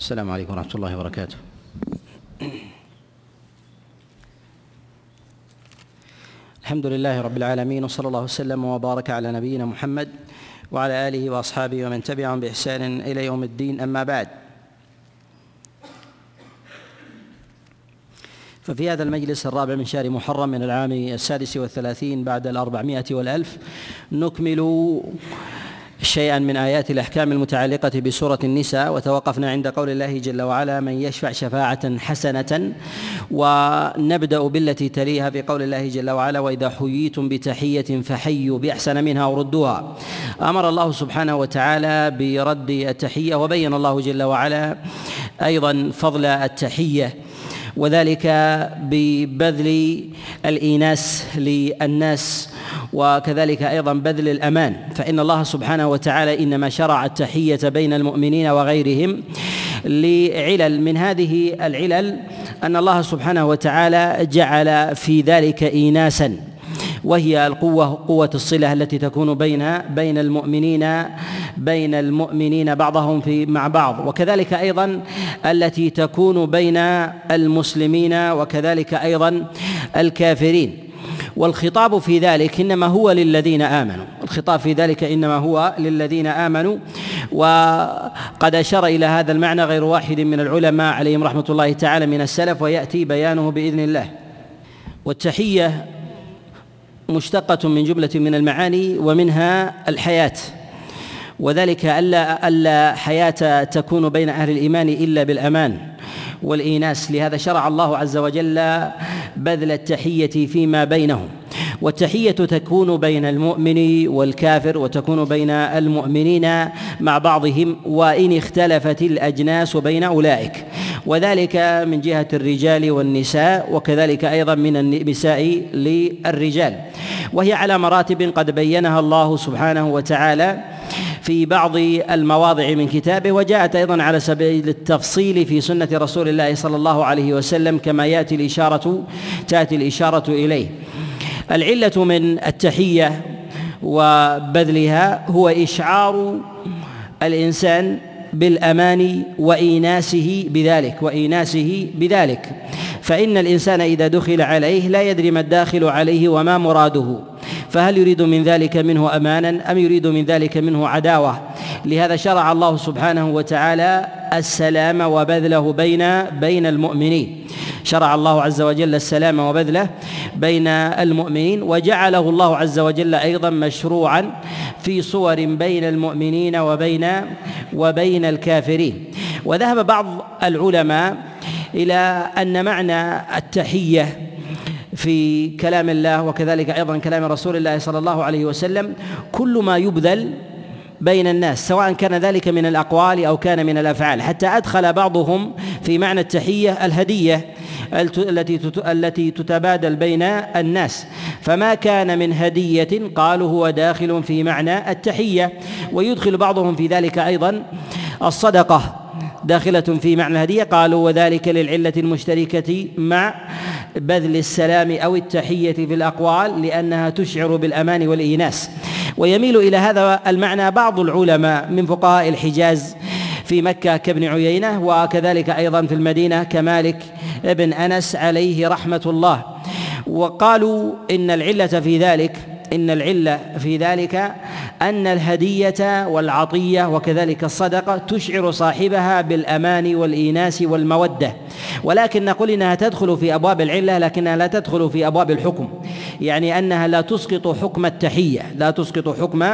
السلام عليكم ورحمة الله وبركاته. الحمد لله رب العالمين وصلى الله وسلم وبارك على نبينا محمد وعلى آله وأصحابه ومن تبعهم بإحسان إلى يوم الدين أما بعد. ففي هذا المجلس الرابع من شهر محرم من العام السادس والثلاثين بعد الأربعمائة والألف نكمل شيئا من آيات الأحكام المتعلقة بسورة النساء وتوقفنا عند قول الله جل وعلا من يشفع شفاعة حسنة ونبدأ بالتي تليها في قول الله جل وعلا وإذا حييتم بتحية فحيوا بأحسن منها أو ردوها أمر الله سبحانه وتعالى برد التحية وبين الله جل وعلا أيضا فضل التحية. وذلك ببذل الإيناس للناس وكذلك أيضا بذل الأمان. فإن الله سبحانه وتعالى إنما شرع التحية بين المؤمنين وغيرهم لعلل. من هذه العلل أن الله سبحانه وتعالى جعل في ذلك ايناسا. وهي القوة قوة الصلة التي تكون بين بين المؤمنين بين المؤمنين بعضهم في مع بعض. وكذلك أيضا التي تكون بين المسلمين وكذلك أيضا الكافرين. والخطاب في ذلك إنما هو للذين آمنوا. الخطاب في ذلك إنما هو للذين آمنوا. وقد أشار إلى هذا المعنى غير واحد من العلماء عليهم رحمة الله تعالى من السلف ويأتي بيانه بإذن الله. والتحية مشتقة من جملة من المعاني ومنها الحياة. وذلك ألا ألا حياة تكون بين أهل الإيمان إلا بالأمان والإيناس. لهذا شرع الله عز وجل بذل التحية فيما بينهم. والتحية تكون بين المؤمن والكافر وتكون بين المؤمنين مع بعضهم وإن اختلفت الأجناس بين أولئك. وذلك من جهة الرجال والنساء وكذلك أيضا من النساء للرجال. وهي على مراتب قد بينها الله سبحانه وتعالى في بعض المواضع من كتابه وجاءت أيضا على سبيل التفصيل في سنة رسول الله صلى الله عليه وسلم كما يأتي الإشارة تأتي الإشارة إليه. العلة من التحية وبذلها هو إشعار الإنسان بالأمان وإيناسه بذلك وإيناسه بذلك. فإن الإنسان إذا دخل عليه لا يدري ما الداخل عليه وما مراده. فهل يريد من ذلك منه امانا أم يريد من ذلك منه عداوة؟ لهذا شرع الله سبحانه وتعالى السلام وبذله بين بين المؤمنين. شرع الله عز وجل السلام وبذله بين المؤمنين وجعله الله عز وجل أيضا مشروعا في صور بين المؤمنين وبين وبين الكافرين. وذهب بعض العلماء إلى أن معنى التحية في كلام الله وكذلك أيضا كلام رسول الله صلى الله عليه وسلم كل ما يبذل بين الناس سواء كان ذلك من الأقوال أو كان من الأفعال. حتى أدخل بعضهم في معنى التحية الهدية التي التي تتبادل بين الناس. فما كان من هدية قالوا هو داخل في معنى التحية. ويدخل بعضهم في ذلك أيضا الصدقة. داخلة في معنى الهدية قالوا وذلك للعلة المشتركة مع بذل السلام أو التحية في الأقوال لأنها تشعر بالأمان والإيناس. ويميل إلى هذا المعنى بعض العلماء من فقهاء الحجاز في مكة كابن عيينة وكذلك أيضا في المدينة كمالك ابن أنس عليه رحمة الله. وقالوا إن العلة في ذلك إن العلة في ذلك أن الهدية والعطية وكذلك الصدقة تشعر صاحبها بالأمان والإيناس والمودة. ولكن نقول إنها تدخل في أبواب العلة لكنها لا تدخل في أبواب الحكم. يعني أنها لا تسقط حكم التحية لا تسقط حكم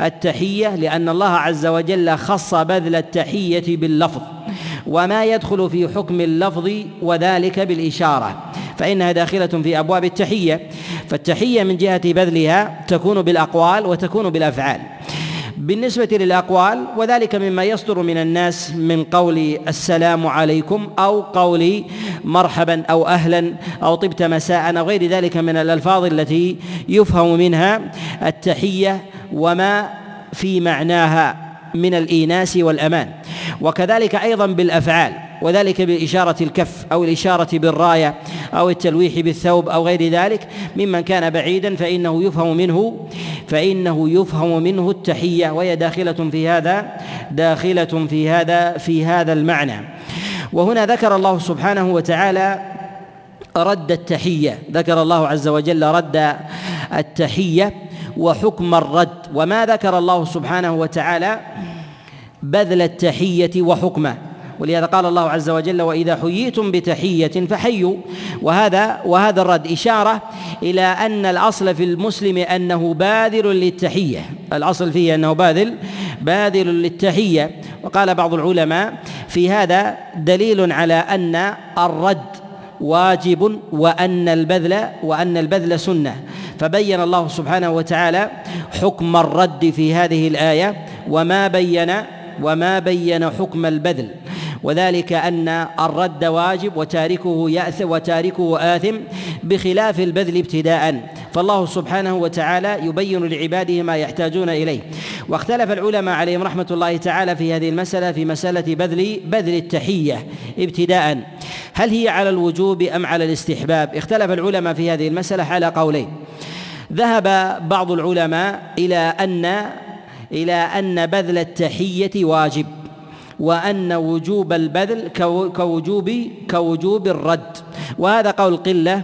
التحية لأن الله عز وجل خص بذل التحية باللفظ. وما يدخل في حكم اللفظ وذلك بالإشارة. فإنها داخلة في أبواب التحية. فالتحية من جهة بذلها تكون بالأقوال وتكون بالأفعال. بالنسبة للأقوال وذلك مما يصدر من الناس من قول السلام عليكم أو قول مرحبا أو أهلا أو طبت مساء أو غير ذلك من الألفاظ التي يفهم منها التحية وما في معناها من الإيناس والأمان. وكذلك أيضا بالأفعال. وذلك بإشارة الكف أو الإشارة بالراية أو التلويح بالثوب أو غير ذلك. ممن كان بعيدا فإنه يفهم منه فإنه يفهم منه التحية وهي داخلة في هذا داخلة في هذا في هذا المعنى. وهنا ذكر الله سبحانه وتعالى رد التحية. ذكر الله عز وجل رد التحية وحكم الرد. وما ذكر الله سبحانه وتعالى بذل التحية وحكمه. ولهذا قال الله عز وجل وإذا حييتم بتحية فحيوا. وهذا وهذا الرد إشارة إلى أن الأصل في المسلم أنه باذل للتحية. الأصل فيه أنه باذل باذل للتحية. وقال بعض العلماء في هذا دليل على أن الرد واجب وأن البذل وأن البذل سنة. فبين الله سبحانه وتعالى حكم الرد في هذه الآية وما بين وما بين حكم البذل. وذلك أن الرد واجب وتاركه يأث وتاركه آثم بخلاف البذل ابتداء. فالله سبحانه وتعالى يبين لعباده ما يحتاجون إليه. واختلف العلماء عليهم رحمة الله تعالى في هذه المسألة في مسألة بذل بذل التحية ابتداء. هل هي على الوجوب أم على الاستحباب؟ اختلف العلماء في هذه المسألة على قولين. ذهب بعض العلماء إلى أن إلى أن بذل التحية واجب. وأن وجوب البذل كوجوب كوجوب الرد. وهذا قول قلة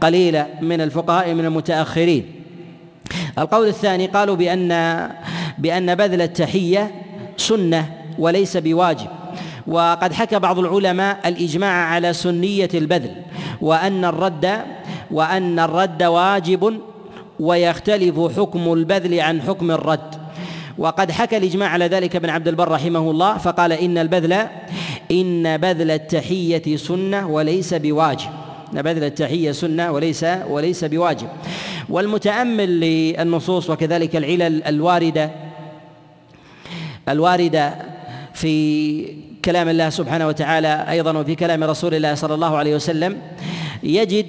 قليلة من الفقهاء من المتأخرين. القول الثاني قالوا بأن بأن بذل التحية سنة وليس بواجب. وقد حكى بعض العلماء الإجماع على سنية البذل. وأن الرد وأن الرد واجب ويختلف حكم البذل عن حكم الرد. وقد حكى الإجماع على ذلك ابن عبد البر رحمه الله فقال إن البذل إن بذل التحية سنة وليس بواجب. إن بذل التحية سنة وليس وليس بواجب. والمتأمل للنصوص وكذلك العلل الواردة الواردة في كلام الله سبحانه وتعالى أيضا وفي كلام رسول الله صلى الله عليه وسلم يجد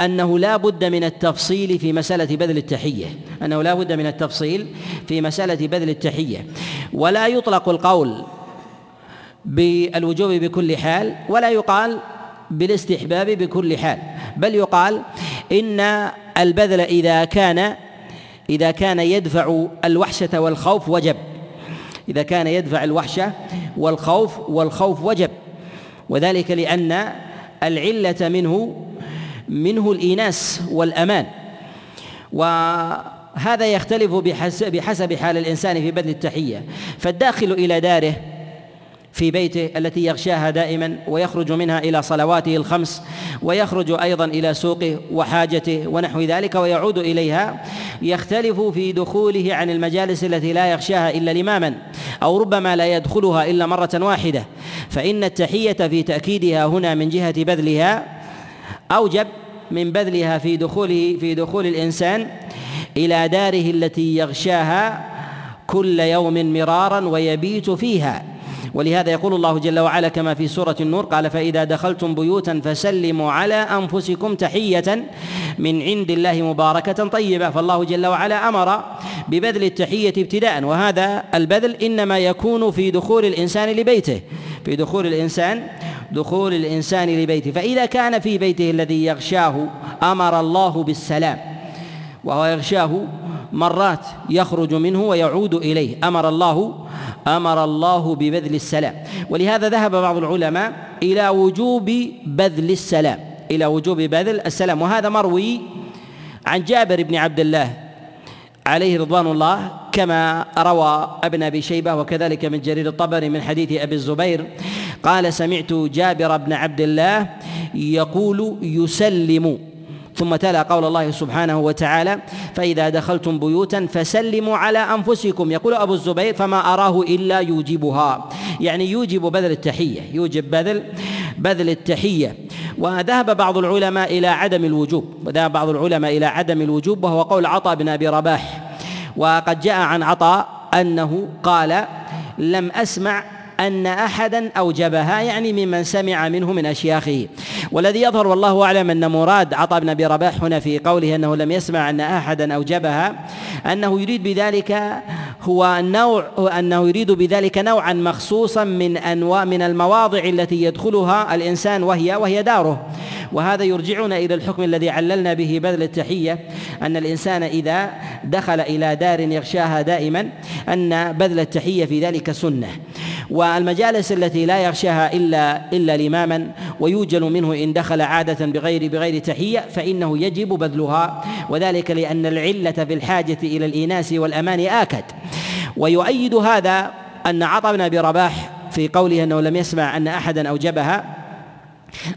أنه لا بد من التفصيل في مسألة بذل التحية. أنه لا بد من التفصيل في مسألة بذل التحية. ولا يطلق القول بالوجوب بكل حال ولا يقال بالاستحباب بكل حال. بل يقال إن البذل إذا كان إذا كان يدفع الوحشة والخوف وجب. إذا كان يدفع الوحشة والخوف والخوف وجب. وذلك لأن العلة منه منه الإيناس والأمان. وهذا يختلف بحسب, حال الإنسان في بذل التحية. فالداخل إلى داره في بيته التي يغشاها دائما ويخرج منها إلى صلواته الخمس ويخرج أيضا إلى سوقه وحاجته ونحو ذلك ويعود إليها. يختلف في دخوله عن المجالس التي لا يغشاها إلا لماما أو ربما لا يدخلها إلا مرة واحدة. فإن التحية في تأكيدها هنا من جهة بذلها أوجب من بذلها في دخوله في دخول الإنسان إلى داره التي يغشاها كل يوم مرارا ويبيت فيها. ولهذا يقول الله جل وعلا كما في سورة النور قال فإذا دخلتم بيوتا فسلموا على أنفسكم تحية من عند الله مباركة طيبة فالله جل وعلا أمر ببذل التحية ابتداء وهذا البذل إنما يكون في دخول الإنسان لبيته في دخول الإنسان دخول الإنسان لبيته. فإذا كان في بيته الذي يغشاه أمر الله بالسلام وهو يغشاه مرات يخرج منه ويعود إليه. أمر الله أمر الله ببذل السلام. ولهذا ذهب بعض العلماء إلى وجوب بذل السلام. إلى وجوب بذل السلام. وهذا مروي عن جابر بن عبد الله عليه رضوان الله كما روى ابن أبي شيبة وكذلك من جرير الطبري من حديث أبي الزبير. قال سمعت جابر بن عبد الله يقول يسلم. ثم تلا قول الله سبحانه وتعالى فإذا دخلتم بيوتا فسلموا على أنفسكم. يقول أبو الزبير فما أراه إلا يوجبها. يعني يوجب بذل التحية يوجب بذل بذل التحية. وذهب بعض العلماء إلى عدم الوجوب وذهب بعض العلماء إلى عدم الوجوب وهو قول عطاء بن أبي رباح. وقد جاء عن عطاء أنه قال لم أسمع أن أحدا أوجبها يعني ممن سمع منه من أشياخه. والذي يظهر والله أعلم أن مراد عطاء بن أبي رباح هنا في قوله أنه لم يسمع أن أحدا أوجبها أنه يريد بذلك هو نوع أنه يريد بذلك نوعا مخصوصا من أنواع من المواضع التي يدخلها الإنسان وهي وهي داره. وهذا يرجعنا إلى الحكم الذي عللنا به بذل التحية أن الإنسان إذا دخل إلى دار يغشاها دائما أن بذل التحية في ذلك سنة. والمجالس التي لا يغشاها إلا إلا الإماما ويوجل منه إن دخل عادة بغير بغير تحية فإنه يجب بذلها وذلك لأن العلة في الحاجة إلى الإيناس والأمان آكد. ويؤيد هذا أن عطى بن أبي رباح في قوله أنه لم يسمع أن أحدا أوجبها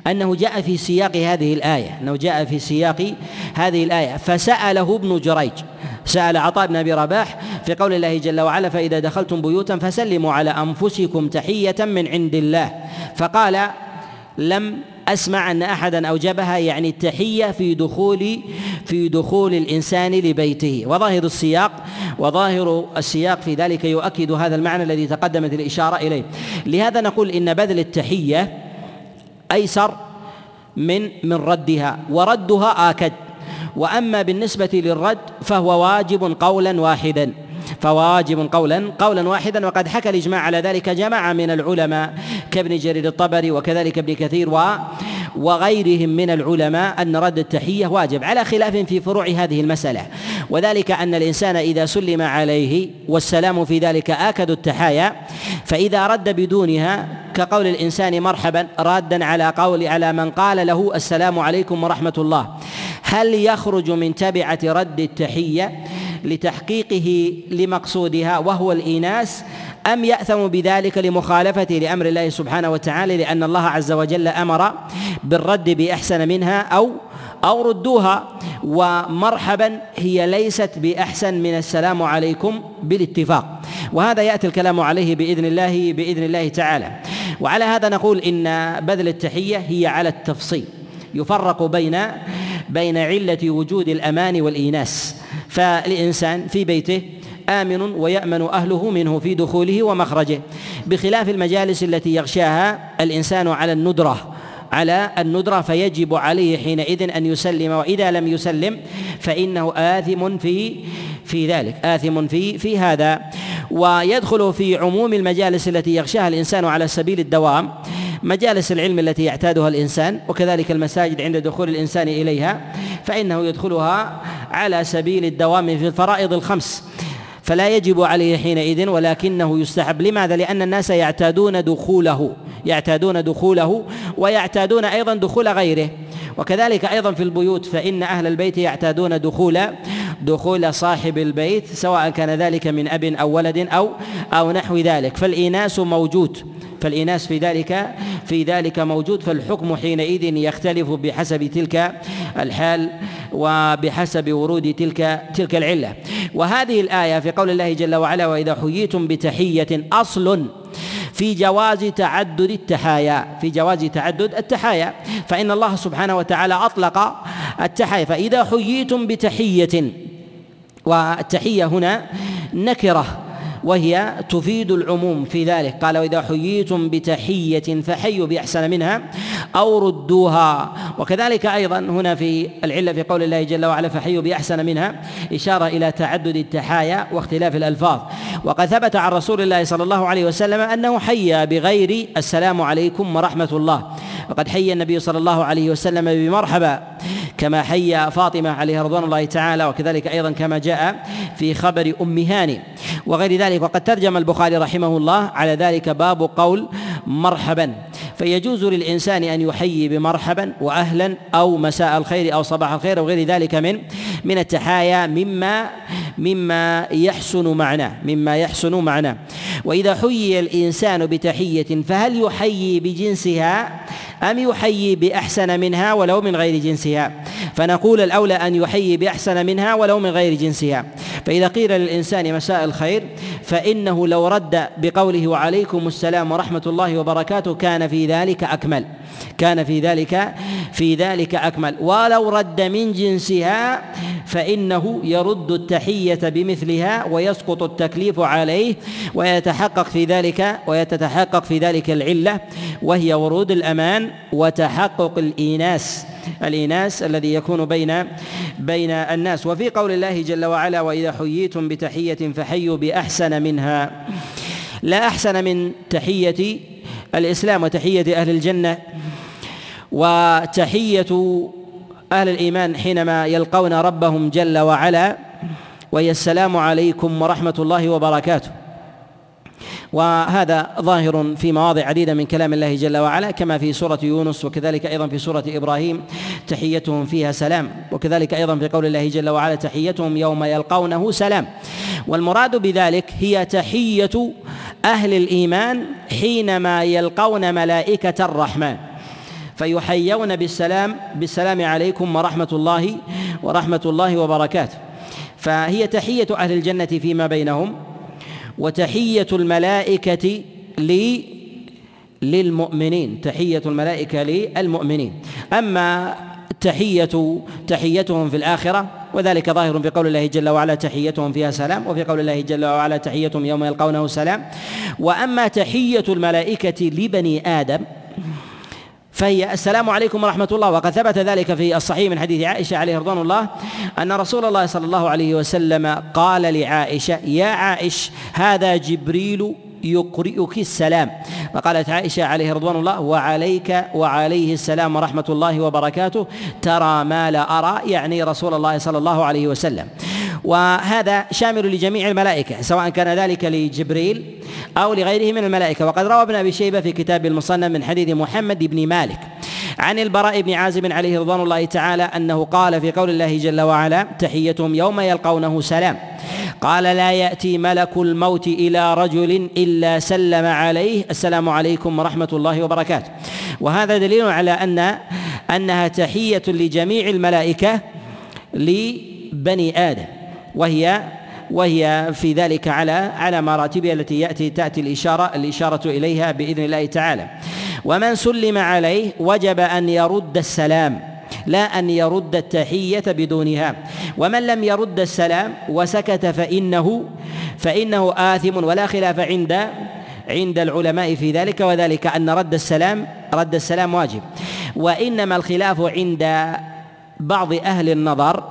أنه جاء في سياق هذه الآية أنه جاء في سياق هذه الآية. فسأله ابن جريج سأل عطاء بن أبي رباح في قول الله جل وعلا فإذا دخلتم بيوتا فسلموا على أنفسكم تحية من عند الله. فقال لم أسمع أن أحدا أوجبها يعني التحية في دخول في دخول الإنسان لبيته. وظاهر السياق وظاهر السياق في ذلك يؤكد هذا المعنى الذي تقدمت الإشارة إليه. لهذا نقول إن بذل التحية ايسر من من ردها وردها آكد. وأما بالنسبة للرد فهو واجب قولا واحدا. فواجب قولا قولا واحدا وقد حكى الإجماع على ذلك جماعة من العلماء كابن جرير الطبري وكذلك ابن كثير و وغيرهم من العلماء أن رد التحية واجب على خلاف في فروع هذه المسألة. وذلك أن الإنسان إذا سلم عليه والسلام في ذلك آكد التحايا فإذا رد بدونها كقول الإنسان مرحبا رادا على قول على من قال له السلام عليكم ورحمة الله. هل يخرج من تبعه رد التحية؟ لتحقيقه لمقصودها وهو الإيناس أم يأثم بذلك لمخالفته لأمر الله سبحانه وتعالى لأن الله عز وجل أمر بالرد بأحسن منها أو أو ردوها ومرحبا هي ليست بأحسن من السلام عليكم بالاتفاق. وهذا يأتي الكلام عليه بإذن الله بإذن الله تعالى. وعلى هذا نقول إن بذل التحية هي على التفصيل يفرق بين بين علة وجود الأمان والإيناس. فالإنسان في بيته آمن ويأمن أهله منه في دخوله ومخرجه. بخلاف المجالس التي يغشاها الإنسان على الندرة على الندرة فيجب عليه حينئذ أن يسلم وإذا لم يسلم فإنه آثم في في ذلك آثم في في هذا. ويدخل في عموم المجالس التي يغشاها الإنسان على سبيل الدوام مجالس العلم التي يعتادها الإنسان وكذلك المساجد عند دخول الإنسان إليها فإنه يدخلها على سبيل الدوام في الفرائض الخمس. فلا يجب عليه حينئذ ولكنه يستحب. لماذا؟ لأن الناس يعتادون دخوله يعتادون دخوله ويعتادون أيضا دخول غيره. وكذلك أيضا في البيوت فإن أهل البيت يعتادون دخول دخول صاحب البيت سواء كان ذلك من أب أو ولد أو أو نحو ذلك. فالإناس موجود. فالإناث في ذلك في ذلك موجود فالحكم حينئذ يختلف بحسب تلك الحال وبحسب ورود تلك تلك العلة. وهذه الآية في قول الله جل وعلا وإذا حييتم بتحية أصل في جواز تعدد التحايا. في جواز تعدد التحايا. فإن الله سبحانه وتعالى أطلق التحايا. فإذا حييتم بتحية والتحية هنا نكرة. وهي تفيد العموم في ذلك. قال وإذا حييتم بتحية فحيوا بأحسن منها أو ردوها. وكذلك أيضا هنا في العلة في قول الله جل وعلا فحيوا بأحسن منها إشارة إلى تعدد التحايا واختلاف الألفاظ. وقد ثبت عن رسول الله صلى الله عليه وسلم أنه حيا بغير السلام عليكم ورحمة الله. وقد حي النبي صلى الله عليه وسلم بمرحبا. كما حي فاطمة عليها رضوان الله تعالى وكذلك أيضا كما جاء في خبر أم هاني. وغير ذلك وقد ترجم البخاري رحمه الله على ذلك باب قول مرحبا. فيجوز للإنسان أن يحيي بمرحبا وأهلا أو مساء الخير أو صباح الخير أو غير ذلك من من التحايا مما مما يحسن معناه مما يحسن معناه. وإذا حيي الإنسان بتحية فهل يحيي بجنسها أم يحيي بأحسن منها ولو من غير جنسها؟ فنقول الأولى أن يحيي بأحسن منها ولو من غير جنسها. فإذا قيل للإنسان مساء الخير فإنه لو رد بقوله وعليكم السلام ورحمة الله وبركاته كان في ذلك أكمل. كان في ذلك في ذلك أكمل. ولو رد من جنسها فإنه يرد التحية بمثلها ويسقط التكليف عليه ويتحقق في ذلك ويتتحقق في ذلك العلة وهي ورود الأمان وتحقق الإيناس. الإناس الذي يكون بين بين الناس. وفي قول الله جل وعلا وإذا حييتم بتحية فحيوا بأحسن منها. لا أحسن من تحية الإسلام وتحية أهل الجنة وتحية أهل الإيمان حينما يلقون ربهم جل وعلا وهي السلام عليكم ورحمة الله وبركاته. وهذا ظاهر في مواضع عديدة من كلام الله جل وعلا كما في سورة يونس وكذلك أيضا في سورة إبراهيم تحيتهم فيها سلام. وكذلك أيضا في قول الله جل وعلا تحيتهم يوم يلقونه سلام. والمراد بذلك هي تحية أهل الإيمان حينما يلقون ملائكة الرحمن. فيحيون بالسلام بالسلام عليكم ورحمة الله ورحمة الله وبركاته. فهي تحية أهل الجنة فيما بينهم. وتحية الملائكة لي للمؤمنين تحية الملائكة للمؤمنين أما تحية تحيتهم في الآخرة وذلك ظاهر في قول الله جل وعلا تحيتهم فيها سلام وفي قول الله جل وعلا تحيتهم يوم يلقونه سلام. وأما تحية الملائكة لبني آدم فهي السلام عليكم ورحمة الله. وقد ثبت ذلك في الصحيح من حديث عائشة عليه رضوان الله أن رسول الله صلى الله عليه وسلم قال لعائشة يا عائش هذا جبريل يقرئك السلام. فقالت عائشة عليه رضوان الله وعليك وعليه السلام ورحمة الله وبركاته ترى ما لا أرى. يعني رسول الله صلى الله عليه وسلم. وهذا شامل لجميع الملائكة سواء كان ذلك لجبريل أو لغيره من الملائكة. وقد روى ابن أبي شيبة في كتاب المصنف من حديث محمد بن مالك عن البراء بن عازب عليه رضوان الله تعالى أنه قال في قول الله جل وعلا تحيتهم يوم يلقونه سلام قال لا يأتي ملك الموت إلى رجل إلا سلم عليه السلام عليكم ورحمة الله وبركاته. وهذا دليل على أن أنها تحية لجميع الملائكة لبني آدم. وهي وهي في ذلك على على مراتبها التي يأتي تأتي الإشارة الإشارة إليها بإذن الله تعالى. ومن سلم عليه وجب أن يرد السلام لا أن يرد التحية بدونها. ومن لم يرد السلام وسكت فإنه فإنه آثم ولا خلاف عند عند العلماء في ذلك وذلك أن رد السلام رد السلام واجب. وإنما الخلاف عند بعض أهل النظر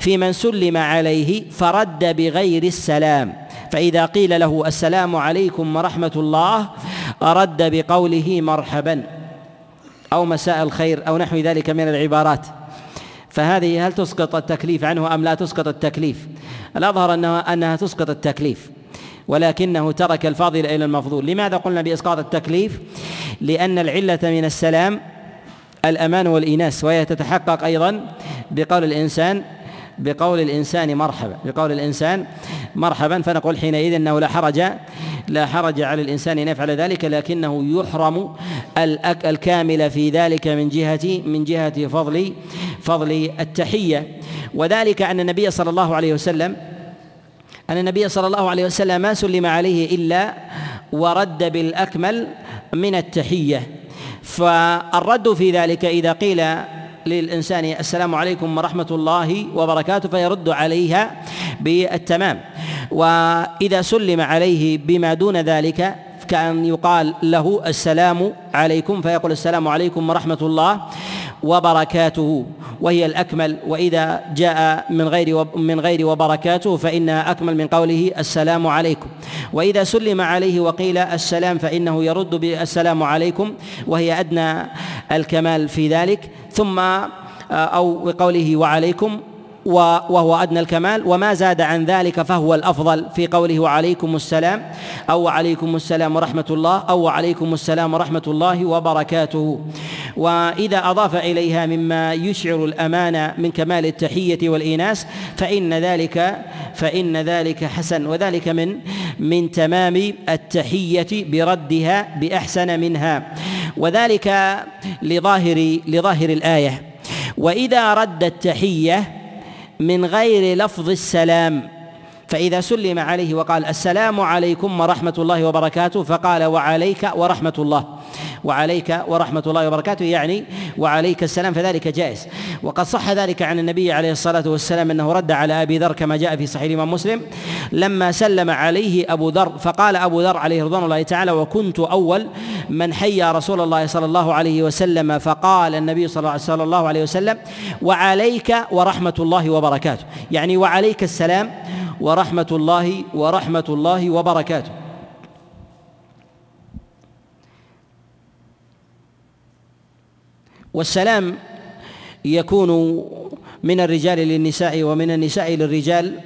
في من سلم عليه فرد بغير السلام. فإذا قيل له السلام عليكم ورحمة الله رد بقوله مرحبا أو مساء الخير أو نحو ذلك من العبارات. فهذه هل تسقط التكليف عنه أم لا تسقط التكليف؟ الأظهر انها أنها تسقط التكليف ولكنه ترك الفاضل إلى المفضول. لماذا قلنا بإسقاط التكليف؟ لأن العلة من السلام الأمان والإناس وهي تتحقق أيضا بقول الإنسان بقول الإنسان مرحبا بقول الإنسان مرحبا. فنقول حينئذ إنه لا حرج لا حرج على الإنسان أن يفعل ذلك لكنه يحرم الكامل في ذلك من جهة من جهة فضل فضل التحية. وذلك أن النبي صلى الله عليه وسلم أن النبي صلى الله عليه وسلم ما سلم عليه إلا ورد بالأكمل من التحية. فالرد في ذلك إذا قيل للإنسان السلام عليكم ورحمة الله وبركاته فيرد عليها بالتمام. وإذا سلم عليه بما دون ذلك كأن يقال له السلام عليكم فيقول السلام عليكم ورحمة الله وبركاته وهي الأكمل. وإذا جاء من غير من غير وبركاته فإنها أكمل من قوله السلام عليكم. وإذا سلم عليه وقيل السلام فإنه يرد بالسلام عليكم وهي أدنى الكمال في ذلك. ثم آه، أو بقوله وعليكم وهو أدنى الكمال. وما زاد عن ذلك فهو الأفضل. في قوله وعليكم السلام أو وعليكم السلام ورحمة الله أو وعليكم السلام ورحمة الله وبركاته. وإذا أضاف إليها مما يشعر الأمانة من كمال التحية والإيناس فإن ذلك فإن ذلك حسن. وذلك من من تمام التحية بردها بأحسن منها. وذلك لظاهر لظاهر الآية. وإذا رد التحية من غير لفظ السلام. فإذا سلم عليه وقال السلام عليكم ورحمة الله وبركاته فقال وعليك ورحمة الله. وعليك ورحمة الله وبركاته يعني وعليك السلام فذلك جائز. وقد صح ذلك عن النبي عليه الصلاة والسلام أنه رد على أبي ذر كما جاء في صحيح الإمام مسلم لما سلم عليه أبو ذر فقال أبو ذر عليه رضوان الله تعالى وكنت أول من حيا رسول الله صلى الله عليه وسلم فقال النبي صلى الله عليه وسلم وعليك ورحمة الله وبركاته. يعني وعليك السلام ورحمة الله ورحمة الله وبركاته. والسلام يكون من الرجال للنساء ومن النساء للرجال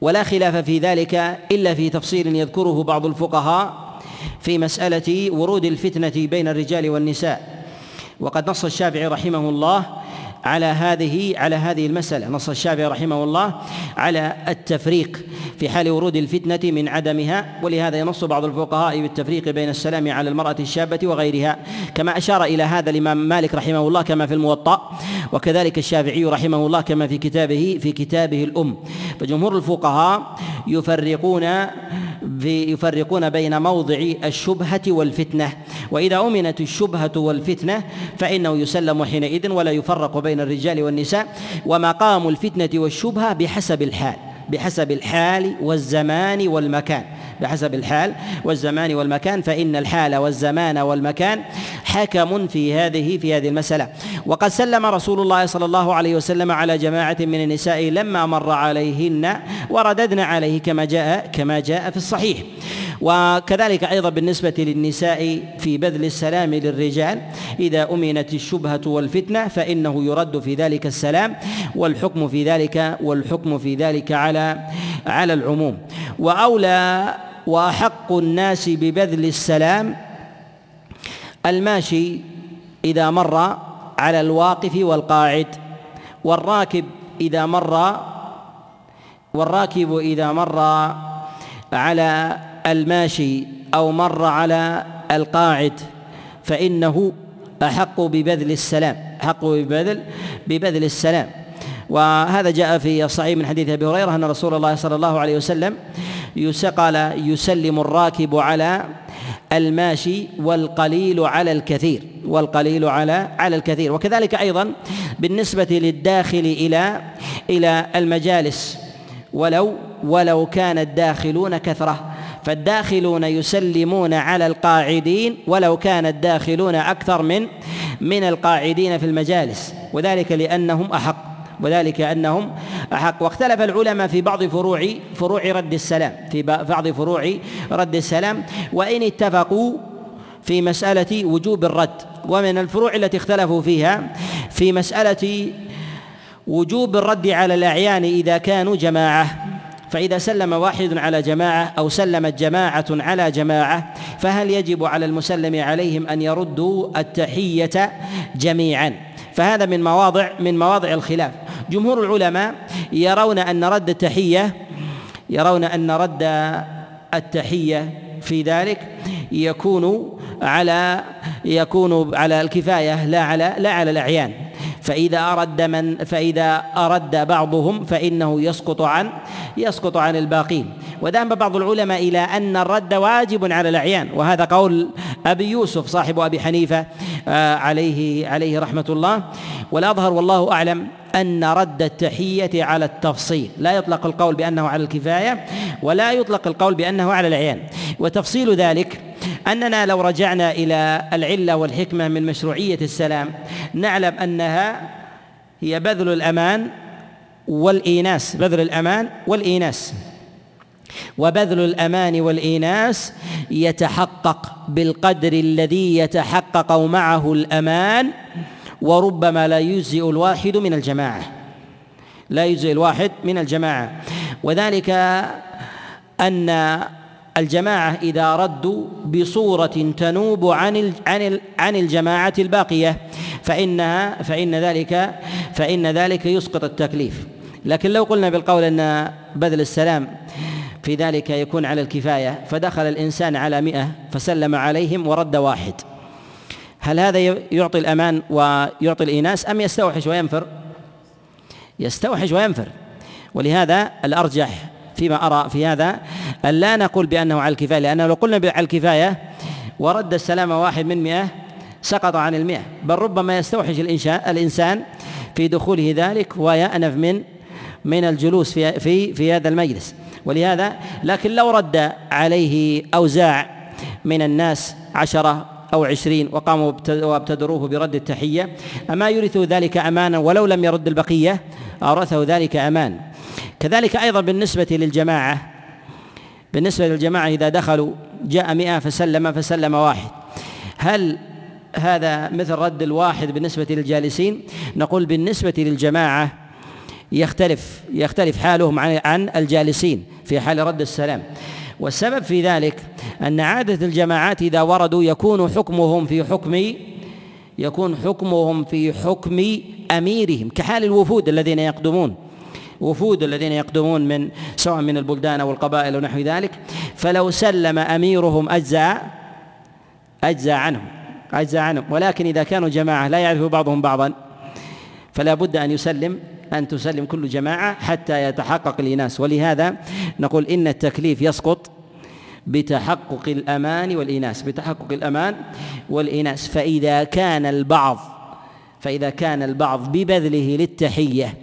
ولا خلاف في ذلك إلا في تفصيل يذكره بعض الفقهاء في مسألة ورود الفتنة بين الرجال والنساء. وقد نص الشافعي رحمه الله على هذه على هذه المسألة. نص الشافعي رحمه الله على التفريق في حال ورود الفتنة من عدمها ولهذا ينص بعض الفقهاء بالتفريق بين السلام على المرأة الشابة وغيرها. كما أشار إلى هذا الإمام مالك رحمه الله كما في الموطأ وكذلك الشافعي رحمه الله كما في كتابه في كتابه الأم. فجمهور الفقهاء يفرقون يفرقون بين موضع الشبهة والفتنة. وإذا أمنت الشبهة والفتنة فإنه يسلم حينئذ ولا يفرق بين الرجال والنساء ومقام الفتنة والشبهة بحسب الحال بحسب الحال والزمان والمكان بحسب الحال والزمان والمكان فإن الحال والزمان والمكان حكم في هذه في هذه المسألة. وقد سلم رسول الله صلى الله عليه وسلم على جماعة من النساء لما مر عليهن ورددنا عليه كما جاء كما جاء في الصحيح. وكذلك أيضا بالنسبة للنساء في بذل السلام للرجال إذا أمنت الشبهة والفتنة فإنه يرد في ذلك السلام والحكم في ذلك والحكم في ذلك على على العموم. وأولى وأحق الناس ببذل السلام الماشي إذا مر على الواقف والقاعد والراكب إذا مر والراكب إذا مر على الماشي أو مر على القاعد فإنه أحق ببذل السلام أحق ببذل ببذل السلام. وهذا جاء في الصحيح من حديث أبي هريرة أن رسول الله صلى الله عليه وسلم قال يسلم الراكب على الماشي والقليل على الكثير والقليل على على الكثير. وكذلك أيضا بالنسبة للداخل إلى إلى المجالس. ولو ولو كان الداخلون كثرة. فالداخلون يسلمون على القاعدين ولو كان الداخلون أكثر من من القاعدين في المجالس وذلك لأنهم أحق وذلك أنهم أحق. واختلف العلماء في بعض فروع فروع رد السلام في بعض فروع رد السلام. وإن اتفقوا في مسألة وجوب الرد ومن الفروع التي اختلفوا فيها في مسألة وجوب الرد على الأعيان إذا كانوا جماعة. فإذا سلم واحد على جماعة أو سلمت جماعة على جماعة فهل يجب على المسلم عليهم أن يردوا التحية جميعا؟ فهذا من مواضع من مواضع الخلاف. جمهور العلماء يرون أن رد التحية يرون أن رد التحية في ذلك يكون على يكون على الكفاية لا على لا على الأعيان. فإذا أرد من فإذا أرد بعضهم فإنه يسقط عن يسقط عن الباقين. وذهب بعض العلماء إلى أن الرد واجب على الأعيان. وهذا قول أبي يوسف صاحب أبي حنيفة آه، عليه عليه رحمة الله. والأظهر والله أعلم أن رد التحية على التفصيل. لا يطلق القول بأنه على الكفاية ولا يطلق القول بأنه على العيان وتفصيل ذلك أننا لو رجعنا إلى العلة والحكمة من مشروعية السلام نعلم أنها هي بذل الأمان والإيناس بذل الأمان والإيناس. وبذل الأمان والإيناس يتحقق بالقدر الذي يتحقق معه الأمان وربما لا يجزئ الواحد من الجماعة. لا يجزئ الواحد من الجماعة. وذلك أن الجماعة إذا ردوا بصورة تنوب عن عن عن الجماعة الباقية فإنها فإن ذلك فإن ذلك يسقط التكليف. لكن لو قلنا بالقول أن بذل السلام في ذلك يكون على الكفاية فدخل الإنسان على مئة فسلم عليهم ورد واحد. هل هذا يعطي الأمان ويعطي الإيناس أم يستوحش وينفر؟ يستوحش وينفر. ولهذا الأرجح فيما أرى في هذا أن لا نقول بأنه على الكفاية لأنه لو قلنا على الكفاية ورد السلام واحد من مئة سقط عن المئة. بل ربما يستوحش الإنشاء الإنسان في دخوله ذلك ويأنف من من الجلوس في في في هذا المجلس. ولهذا لكن لو رد عليه أوزاع من الناس عشرة أو عشرين وقاموا وابتدروه برد التحية أما يورث ذلك أمانا ولو لم يرد البقية أورثه ذلك أمان. كذلك أيضا بالنسبة للجماعة بالنسبة للجماعة إذا دخلوا جاء مئة فسلم فسلم واحد. هل هذا مثل رد الواحد بالنسبة للجالسين؟ نقول بالنسبة للجماعة يختلف يختلف حالهم عن الجالسين في حال رد السلام. والسبب في ذلك أن عادة الجماعات إذا وردوا يكون حكمهم في حكم يكون حكمهم في حكم أميرهم كحال الوفود الذين يقدمون وفود الذين يقدمون من سواء من البلدان أو القبائل ونحو ذلك. فلو سلم أميرهم أجزاء أجزاء عنهم أجزاء عنهم. ولكن إذا كانوا جماعة لا يعرف بعضهم بعضا فلا بد أن يسلم أن تسلم كل جماعة حتى يتحقق الإناس. ولهذا نقول إن التكليف يسقط بتحقق الأمان والإناس. بتحقق الأمان والإناس. فإذا كان البعض فإذا كان البعض ببذله للتحية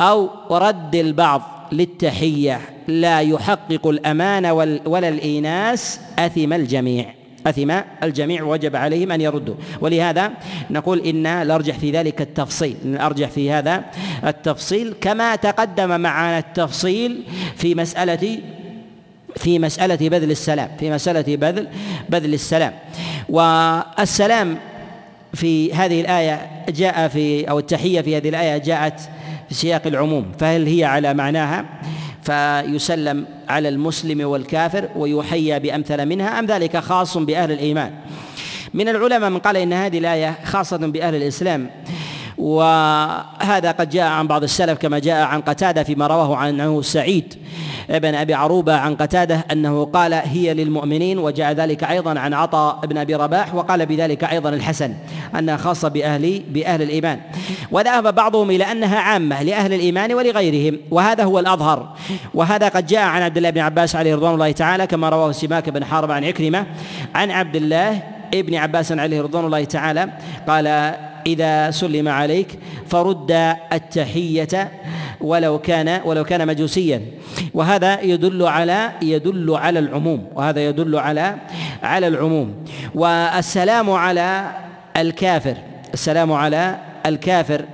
أو رد البعض للتحية لا يحقق الأمان ولا الإيناس أثم الجميع. أثم الجميع وجب عليهم أن يردوا. ولهذا نقول إن الأرجح في ذلك التفصيل. الأرجح في هذا التفصيل كما تقدم معنا التفصيل في مسألة في مسألة بذل السلام. في مسألة بذل بذل السلام. والسلام في هذه الآية جاء في أو التحية في هذه الآية جاءت في سياق العموم. فهل هي على معناها؟ فيسلم على المسلم والكافر ويحيى بأمثل منها. أم ذلك خاص بأهل الإيمان؟ من العلماء من قال إن هذه الآية خاصة بأهل الإسلام. وهذا قد جاء عن بعض السلف كما جاء عن قتادة فيما رواه عنه سعيد ابن أبي عروبة عن قتادة أنه قال هي للمؤمنين وجاء ذلك أيضا عن عطاء بن أبي رباح وقال بذلك أيضا الحسن أنها خاصة باهل بأهل الإيمان. وذهب بعضهم إلى أنها عامة لأهل الإيمان ولغيرهم وهذا هو الأظهر. وهذا قد جاء عن عبد الله بن عباس عليه رضوان الله تعالى كما رواه سماك بن حارب عن عكرمة عن عبد الله ابن عباس عليه رضوان الله تعالى قال إذا سلم عليك فرد التحية ولو كان ولو كان مجوسيا. وهذا يدل على يدل على العموم. وهذا يدل على على العموم. والسلام على الكافر. السلام على الكافر.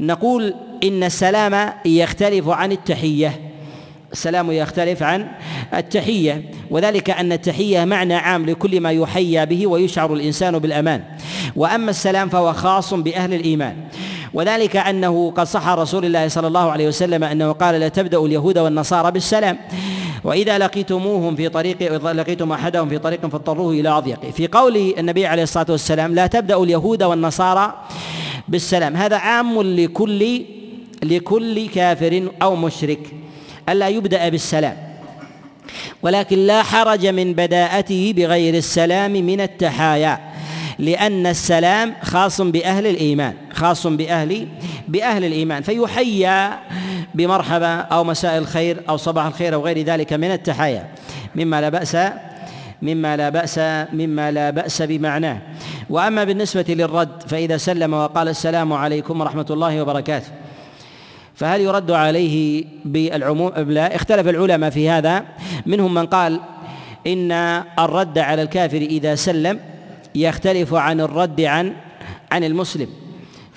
نقول إن السلام يختلف عن التحية. السلام يختلف عن التحية. وذلك أن التحية معنى عام لكل ما يحيى به ويشعر الإنسان بالأمان. وأما السلام فهو خاص بأهل الإيمان. وذلك أنه قد صح رسول الله صلى الله عليه وسلم أنه قال لا تبدأ اليهود والنصارى بالسلام. وإذا لقيتموهم في طريق إذا لقيتم أحدهم في طريق فاضطروه إلى أضيق. في قول النبي عليه الصلاة والسلام لا تبدأ اليهود والنصارى بالسلام. هذا عام لكل لكل كافر أو مشرك. ألا يبدأ بالسلام. ولكن لا حرج من بداءته بغير السلام من التحايا لأن السلام خاص بأهل الإيمان خاص بأهل بأهل الإيمان. فيحيى بمرحبا أو مساء الخير أو صباح الخير أو غير ذلك من التحايا. مما لا بأس مما لا بأس مما لا بأس بمعناه. وأما بالنسبة للرد فإذا سلم وقال السلام عليكم ورحمة الله وبركاته. فهل يرد عليه بالعموم لا اختلف العلماء في هذا. منهم من قال إن الرد على الكافر إذا سلم يختلف عن الرد عن عن المسلم.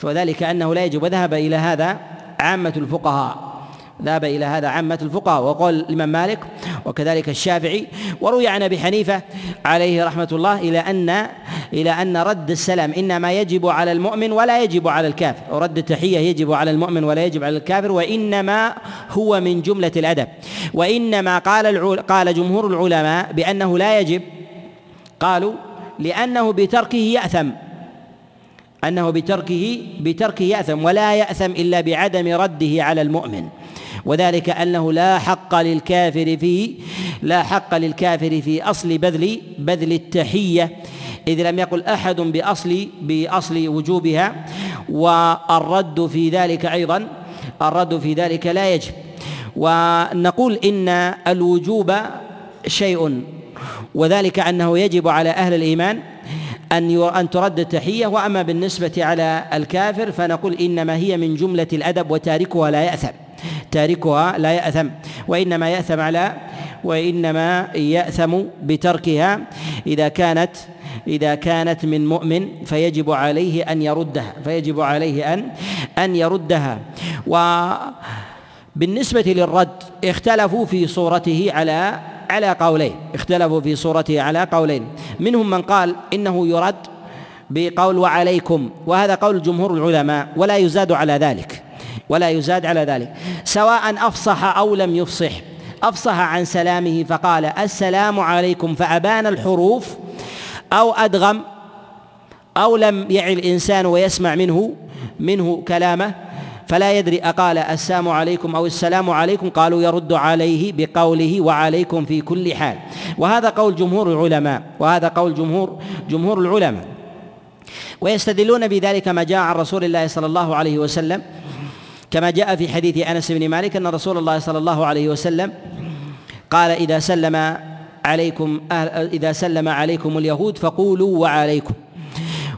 وذلك أنه لا يجب. وذهب إلى هذا عامة الفقهاء. ذهب إلى هذا عامة الفقهاء وقال الإمام مالك وكذلك الشافعي وروي عن أبي حنيفة عليه رحمة الله إلى أن إلى أن رد السلام إنما يجب على المؤمن ولا يجب على الكافر. ورد التحية يجب على المؤمن ولا يجب على الكافر وإنما هو من جملة الأدب. وإنما قال قال جمهور العلماء بأنه لا يجب قالوا لأنه بتركه يأثم. أنه بتركه بتركه يأثم ولا يأثم إلا بعدم رده على المؤمن. وذلك أنه لا حق للكافر فيه لا حق للكافر في أصل بذل بذل التحية إذ لم يقل أحد بأصل بأصل وجوبها والرد في ذلك أيضا الرد في ذلك لا يجب. ونقول إن الوجوب شيء وذلك أنه يجب على أهل الإيمان أن أن ترد التحية. وأما بالنسبة على الكافر فنقول إنما هي من جملة الأدب وتاركها لا يأثم. تاركها لا يأثم وإنما يأثم على وإنما يأثم بتركها إذا كانت إذا كانت من مؤمن فيجب عليه أن يردها فيجب عليه أن أن يردها. وبالنسبة للرد اختلفوا في صورته على على قولين اختلفوا في صورته على قولين. منهم من قال إنه يرد بقول وعليكم وهذا قول جمهور العلماء ولا يزاد على ذلك. ولا يزاد على ذلك. سواء أفصح أو لم يفصح أفصح عن سلامه فقال السلام عليكم فأبان الحروف أو أدغم أو لم يعي الإنسان ويسمع منه منه كلامه فلا يدري أقال السلام عليكم أو السلام عليكم قالوا يرد عليه بقوله وعليكم في كل حال. وهذا قول جمهور العلماء وهذا قول جمهور جمهور العلماء. ويستدلون بذلك ما جاء عن رسول الله صلى الله عليه وسلم كما جاء في حديث أنس بن مالك أن رسول الله صلى الله عليه وسلم قال إذا سلم عليكم إذا سلم عليكم اليهود فقولوا وعليكم.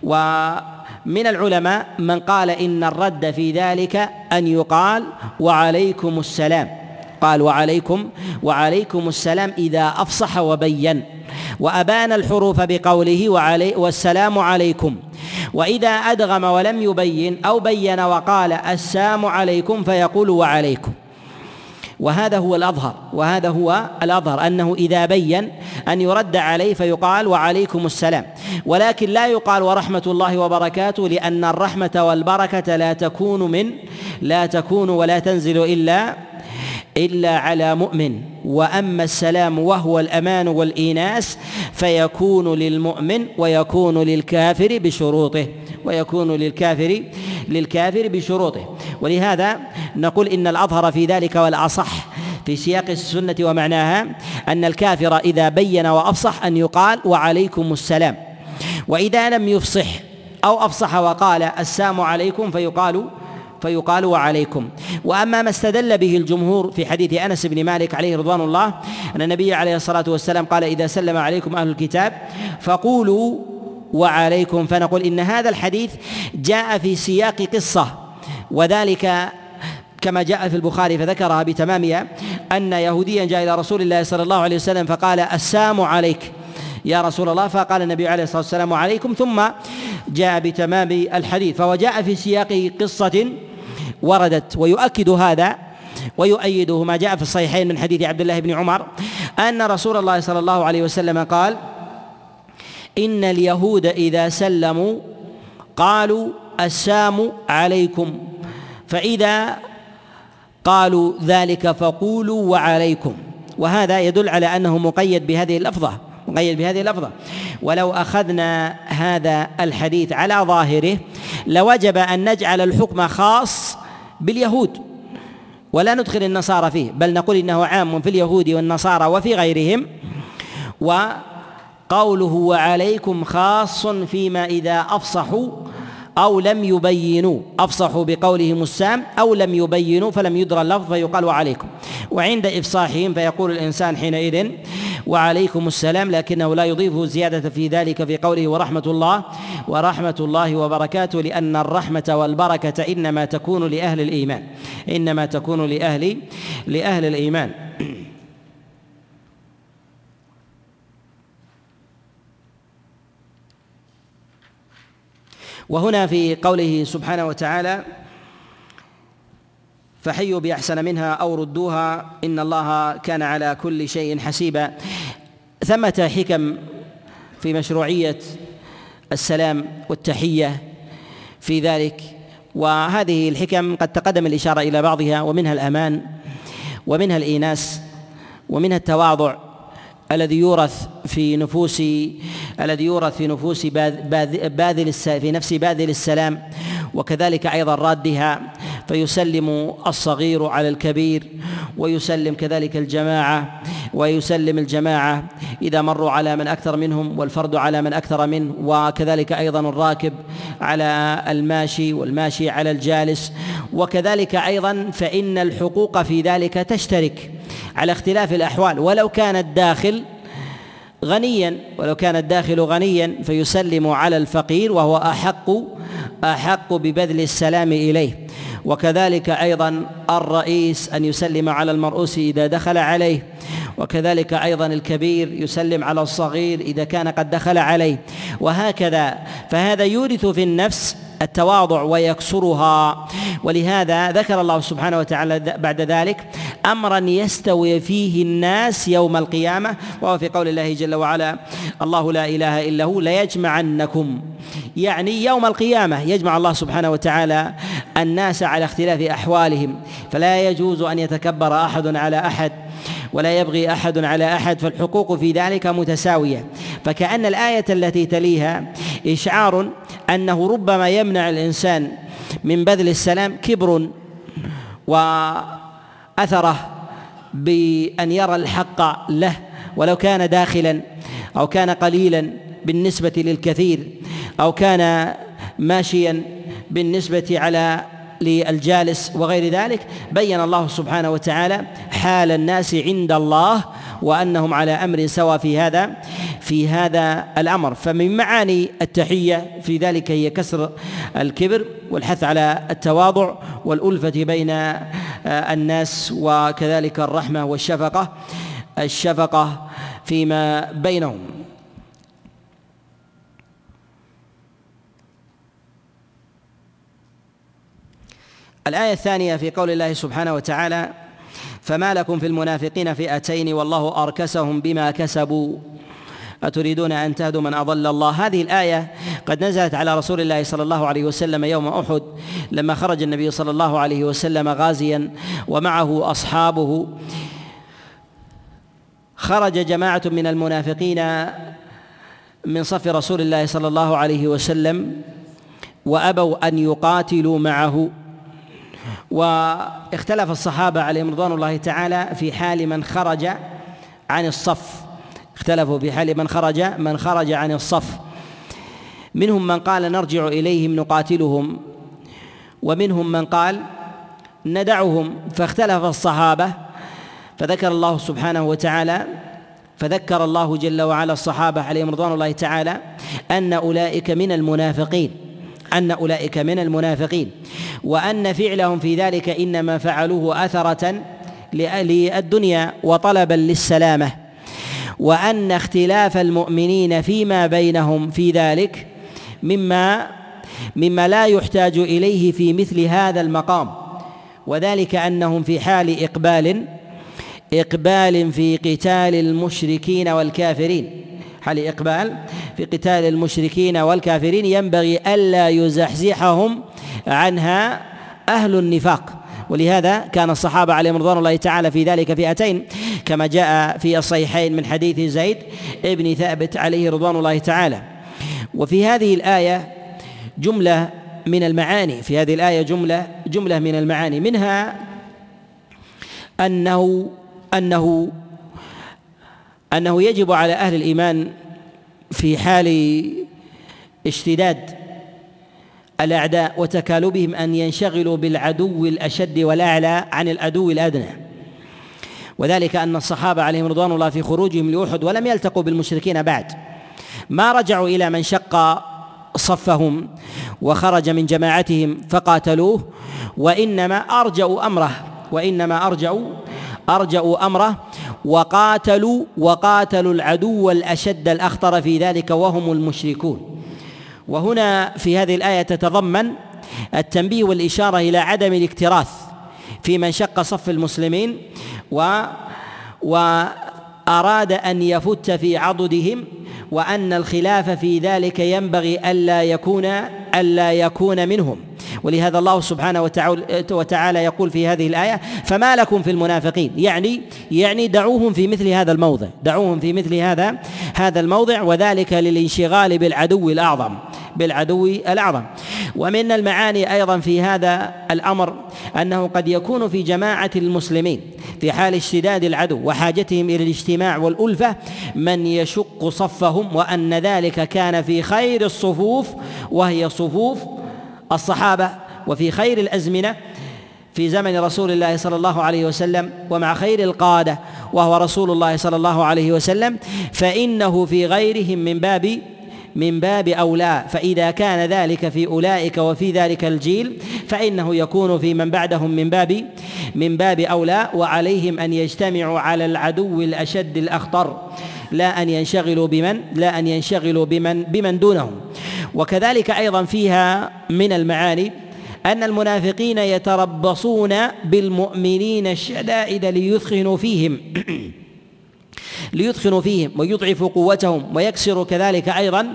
ومن العلماء من قال إن الرد في ذلك أن يقال وعليكم السلام. قال وعليكم وعليكم السلام إذا أفصح وبين. وأبان الحروف بقوله وعلي والسلام عليكم. وإذا أدغم ولم يبين أو بين وقال السلام عليكم فيقول وعليكم. وهذا هو الأظهر وهذا هو الأظهر أنه إذا بين أن يرد عليه فيقال وعليكم السلام. ولكن لا يقال ورحمة الله وبركاته لأن الرحمة والبركة لا تكون من لا تكون ولا تنزل إلا إلا على مؤمن. وأما السلام وهو الأمان والإيناس فيكون للمؤمن ويكون للكافر بشروطه ويكون للكافر للكافر بشروطه. ولهذا نقول إن الأظهر في ذلك والأصح في سياق السنة ومعناها أن الكافر إذا بين وأفصح أن يقال وعليكم السلام. وإذا لم يفصح أو أفصح وقال السلام عليكم فيقال فيقال وعليكم. وأما ما استدل به الجمهور في حديث أنس بن مالك عليه رضوان الله أن النبي عليه الصلاة والسلام قال إذا سلم عليكم أهل الكتاب فقولوا وعليكم. فنقول إن هذا الحديث جاء في سياق قصة وذلك كما جاء في البخاري فذكرها بتمامها أن يهوديا جاء إلى رسول الله صلى الله عليه وسلم فقال السام عليك يا رسول الله. فقال النبي عليه الصلاة والسلام عليكم ثم جاء بتمام الحديث. فهو جاء في سياق قصة وردت ويؤكد هذا ويؤيده ما جاء في الصحيحين من حديث عبد الله بن عمر أن رسول الله صلى الله عليه وسلم قال إن اليهود إذا سلموا قالوا السام عليكم فإذا قالوا ذلك فقولوا وعليكم. وهذا يدل على أنه مقيد بهذه اللفظة مقيد بهذه اللفظة. ولو أخذنا هذا الحديث على ظاهره لوجب أن نجعل الحكم خاص باليهود. ولا ندخل النصارى فيه بل نقول إنه عام في اليهود والنصارى وفي غيرهم. وقوله وعليكم خاص فيما إذا أفصحوا أو لم يبينوا أفصحوا بقولهم السام أو لم يبينوا فلم يدرى اللفظ فيقال وعليكم. وعند إفصاحهم فيقول الإنسان حينئذ وعليكم السلام لكنه لا يضيف زيادة في ذلك في قوله ورحمة الله ورحمة الله وبركاته لأن الرحمة والبركة إنما تكون لأهل الإيمان. إنما تكون لأهل لأهل الإيمان. وهنا في قوله سبحانه وتعالى فحيوا بأحسن منها أو ردوها إن الله كان على كل شيء حسيبا. ثمة حكم في مشروعية السلام والتحية في ذلك وهذه الحكم قد تقدم الإشارة إلى بعضها ومنها الأمان ومنها الإيناس ومنها التواضع الذي يورث في نفوس الذي يورث في نفوس باذل في نفس باذل السلام وكذلك أيضا رادها فيسلم الصغير على الكبير ويسلم كذلك الجماعة ويسلم الجماعة إذا مروا على من أكثر منهم والفرد على من أكثر منه وكذلك أيضا الراكب على الماشي والماشي على الجالس وكذلك أيضا فإن الحقوق في ذلك تشترك على اختلاف الأحوال. ولو كان الداخل غنيا ولو كان الداخل غنيا فيسلم على الفقير وهو أحق أحق ببذل السلام إليه. وكذلك أيضا الرئيس أن يسلم على المرؤوس إذا دخل عليه وكذلك أيضا الكبير يسلم على الصغير إذا كان قد دخل عليه. وهكذا فهذا يورث في النفس التواضع ويكسرها. ولهذا ذكر الله سبحانه وتعالى بعد ذلك أمرا يستوي فيه الناس يوم القيامة وهو في قول الله جل وعلا الله لا إله إلا هو ليجمعنكم. يعني يوم القيامة يجمع الله سبحانه وتعالى الناس على اختلاف أحوالهم فلا يجوز أن يتكبر أحد على أحد ولا يبغي أحد على أحد فالحقوق في ذلك متساوية. فكأن الآية التي تليها إشعار أنه ربما يمنع الإنسان من بذل السلام كبر وأثره بأن يرى الحق له ولو كان داخلا أو كان قليلا بالنسبة للكثير أو كان ماشيا بالنسبة على للجالس وغير ذلك بين الله سبحانه وتعالى حال الناس عند الله وأنهم على أمر سواء في هذا في هذا الأمر. فمن معاني التحية في ذلك هي كسر الكبر والحث على التواضع والألفة بين الناس وكذلك الرحمة والشفقة الشفقة فيما بينهم. الآية الثانية في قول الله سبحانه وتعالى فما لكم في المنافقين فئتين والله أركسهم بما كسبوا. أتريدون أن تهدوا من أضل الله؟ هذه الآية قد نزلت على رسول الله صلى الله عليه وسلم يوم أحد لما خرج النبي صلى الله عليه وسلم غازيا ومعه أصحابه. خرج جماعة من المنافقين من صف رسول الله صلى الله عليه وسلم وأبوا أن يقاتلوا معه. واختلف الصحابة عليهم رضوان الله تعالى في حال من خرج عن الصف. اختلفوا في حال من خرج من خرج عن الصف. منهم من قال نرجع إليهم نقاتلهم ومنهم من قال ندعهم. فاختلف الصحابة فذكر الله سبحانه وتعالى فذكر الله جل وعلا الصحابة عليهم رضوان الله تعالى أن أولئك من المنافقين. أن أولئك من المنافقين وأن فعلهم في ذلك إنما فعلوه أثرة للدنيا وطلبا للسلامة وأن اختلاف المؤمنين فيما بينهم في ذلك مما مما لا يحتاج إليه في مثل هذا المقام وذلك أنهم في حال إقبال إقبال في قتال المشركين والكافرين. حال إقبال في قتال المشركين والكافرين. ينبغي ألا يزحزحهم عنها أهل النفاق. ولهذا كان الصحابة عليهم رضوان الله تعالى في ذلك فئتين كما جاء في الصحيحين من حديث زيد ابن ثابت عليه رضوان الله تعالى. وفي هذه الآية جملة من المعاني في هذه الآية جملة جملة من المعاني. منها أنه أنه أنه يجب على أهل الإيمان في حال اشتداد الأعداء وتكالبهم أن ينشغلوا بالعدو الأشد والأعلى عن العدو الأدنى. وذلك أن الصحابة عليهم رضوان الله في خروجهم لأحد ولم يلتقوا بالمشركين بعد. ما رجعوا إلى من شق صفهم وخرج من جماعتهم فقاتلوه وإنما أرجأوا أمره وإنما أرجأوا أرجأوا أمره وقاتلوا وقاتلوا العدو الأشد الأخطر في ذلك وهم المشركون. وهنا في هذه الآية تتضمن التنبيه والإشارة إلى عدم الاكتراث في من شق صف المسلمين و وأراد أن يفت في عضدهم وأن الخلاف في ذلك ينبغي ألا يكون ألا يكون منهم. ولهذا الله سبحانه وتعالى يقول في هذه الآية فما لكم في المنافقين؟ يعني يعني دعوهم في مثل هذا الموضع. دعوهم في مثل هذا هذا الموضع وذلك للانشغال بالعدو الأعظم. بالعدو الأعظم. ومن المعاني أيضا في هذا الأمر أنه قد يكون في جماعة المسلمين في حال اشتداد العدو وحاجتهم إلى الاجتماع والألفة من يشق صفهم وأن ذلك كان في خير الصفوف وهي صفوف الصحابة وفي خير الأزمنة في زمن رسول الله صلى الله عليه وسلم ومع خير القادة وهو رسول الله صلى الله عليه وسلم فإنه في غيرهم من باب من باب أولى فإذا كان ذلك في أولئك وفي ذلك الجيل فإنه يكون في من بعدهم من باب من باب أولى وعليهم أن يجتمعوا على العدو الأشد الأخطر لا أن ينشغلوا بمن لا أن ينشغلوا بمن بمن دونهم. وكذلك أيضا فيها من المعاني أن المنافقين يتربصون بالمؤمنين الشدائد ليثخنوا فيهم. ليثخنوا فيهم ويضعفوا قوتهم ويكسروا كذلك أيضا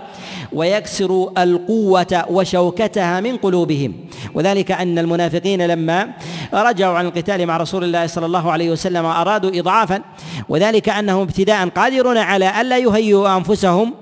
ويكسر القوة وشوكتها من قلوبهم. وذلك أن المنافقين لما رجعوا عن القتال مع رسول الله صلى الله عليه وسلم أرادوا إضعافا وذلك أنهم ابتداء قادرون على ألا يهيئوا أنفسهم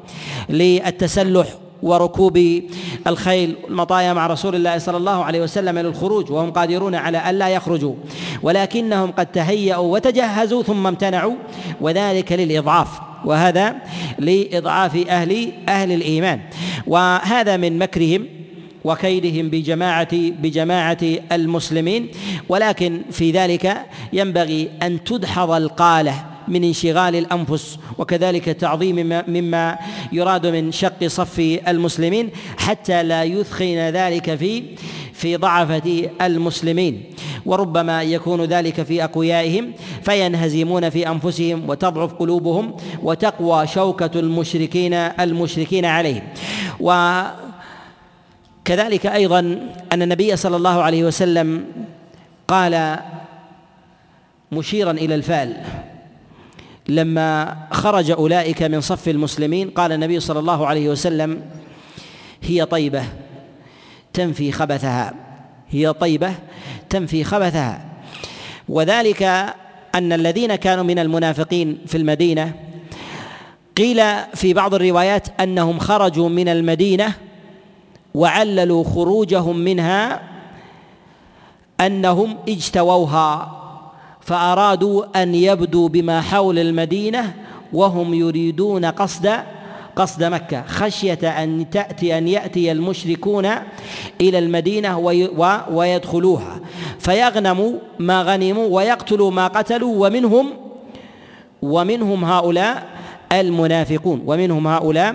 للتسلح وركوب الخيل المطايا مع رسول الله صلى الله عليه وسلم للخروج وهم قادرون على ألا يخرجوا. ولكنهم قد تهيأوا وتجهزوا ثم امتنعوا وذلك للإضعاف وهذا لإضعاف أهل أهل الإيمان. وهذا من مكرهم وكيدهم بجماعة بجماعة المسلمين. ولكن في ذلك ينبغي أن تدحض القالة من انشغال الأنفس وكذلك تعظيم مما يراد من شق صف المسلمين حتى لا يثخن ذلك في في ضعفة المسلمين. وربما يكون ذلك في أقويائهم فينهزمون في أنفسهم وتضعف قلوبهم وتقوى شوكة المشركين المشركين عليهم. وكذلك أيضا أن النبي صلى الله عليه وسلم قال مشيرا إلى الفال. لما خرج أولئك من صف المسلمين قال النبي صلى الله عليه وسلم هي طيبة تنفي خبثها. هي طيبة تنفي خبثها. وذلك أن الذين كانوا من المنافقين في المدينة قيل في بعض الروايات أنهم خرجوا من المدينة وعللوا خروجهم منها أنهم اجتووها. فأرادوا أن يبدوا بما حول المدينة وهم يريدون قصد قصد مكة خشية أن تأتي أن يأتي المشركون إلى المدينة ويدخلوها. فيغنموا ما غنموا ويقتلوا ما قتلوا ومنهم ومنهم هؤلاء المنافقون ومنهم هؤلاء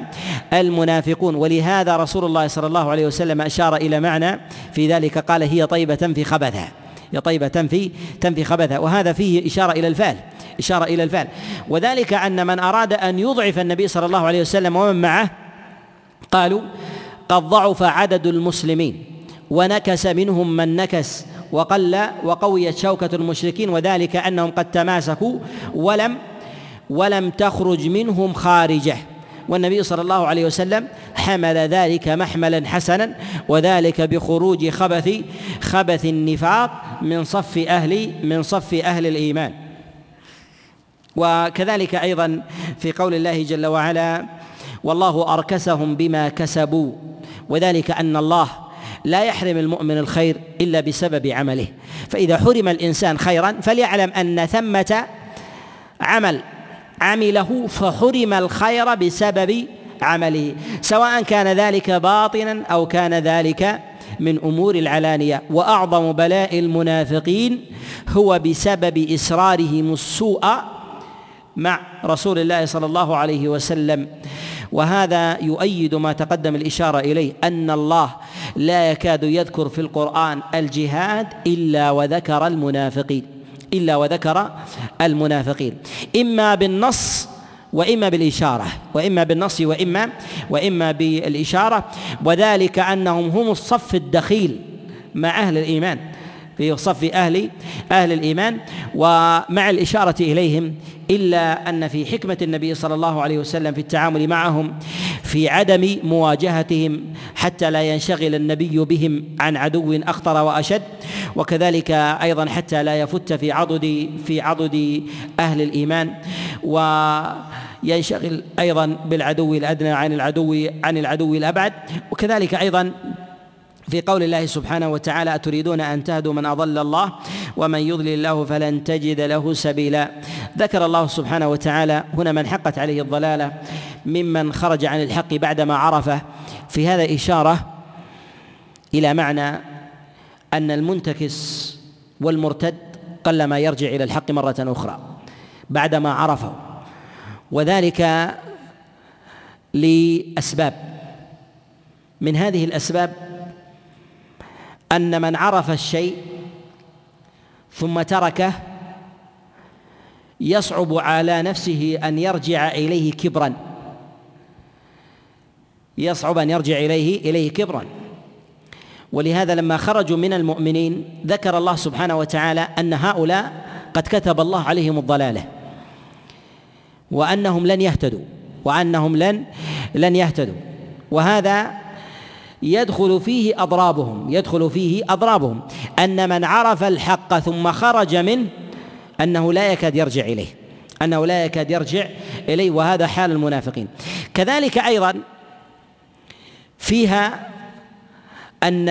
المنافقون. ولهذا رسول الله صلى الله عليه وسلم أشار إلى معنى في ذلك قال هي طيبة في خبثها. يا طيبة تنفي تنفي خبثها وهذا فيه إشارة إلى الفعل إشارة إلى الفعل. وذلك أن من أراد أن يضعف النبي صلى الله عليه وسلم ومن معه قالوا قد ضعف عدد المسلمين ونكس منهم من نكس وقل وقويت شوكة المشركين وذلك أنهم قد تماسكوا ولم ولم تخرج منهم خارجة. والنبي صلى الله عليه وسلم حمل ذلك محملا حسنا وذلك بخروج خبث خبث النفاق من صف أهل من صف أهل الإيمان. وكذلك أيضا في قول الله جل وعلا والله أركسهم بما كسبوا وذلك أن الله لا يحرم المؤمن الخير إلا بسبب عمله. فإذا حرم الإنسان خيرا فليعلم أن ثمة عمل عمله فحرم الخير بسبب عمله سواء كان ذلك باطنا أو كان ذلك من أمور العلانية. وأعظم بلاء المنافقين هو بسبب اصرارهم السوء مع رسول الله صلى الله عليه وسلم. وهذا يؤيد ما تقدم الإشارة إليه أن الله لا يكاد يذكر في القرآن الجهاد إلا وذكر المنافقين. إلا وذكر المنافقين. إما بالنص وإما بالإشارة وإما بالنص وإما وإما بالإشارة. وذلك أنهم هم الصف الدخيل مع أهل الإيمان في صف أهل أهل الإيمان ومع الإشارة إليهم إلا أن في حكمة النبي صلى الله عليه وسلم في التعامل معهم في عدم مواجهتهم حتى لا ينشغل النبي بهم عن عدو أخطر وأشد وكذلك أيضا حتى لا يفت في عضد في عضد أهل الإيمان وينشغل أيضا بالعدو الأدنى عن العدو عن العدو الأبعد وكذلك أيضا في قول الله سبحانه وتعالى أتريدون أن تهدوا من أضل الله ومن يضلل الله فلن تجد له سبيلا. ذكر الله سبحانه وتعالى هنا من حقت عليه الضلالة ممن خرج عن الحق بعدما عرفه. في هذا إشارة إلى معنى أن المنتكس والمرتد قلما يرجع إلى الحق مرة أخرى بعدما عرفه. وذلك لأسباب. من هذه الأسباب أن من عرف الشيء ثم تركه يصعب على نفسه أن يرجع إليه كبرا. يصعب أن يرجع إليه إليه كبرا. ولهذا لما خرجوا من المؤمنين ذكر الله سبحانه وتعالى أن هؤلاء قد كتب الله عليهم الضلالة وأنهم لن يهتدوا وأنهم لن لن يهتدوا. وهذا يدخل فيه أضرابهم يدخل فيه أضرابهم. أن من عرف الحق ثم خرج منه أنه لا يكاد يرجع إليه أنه لا يكاد يرجع إليه وهذا حال المنافقين. كذلك أيضا فيها أن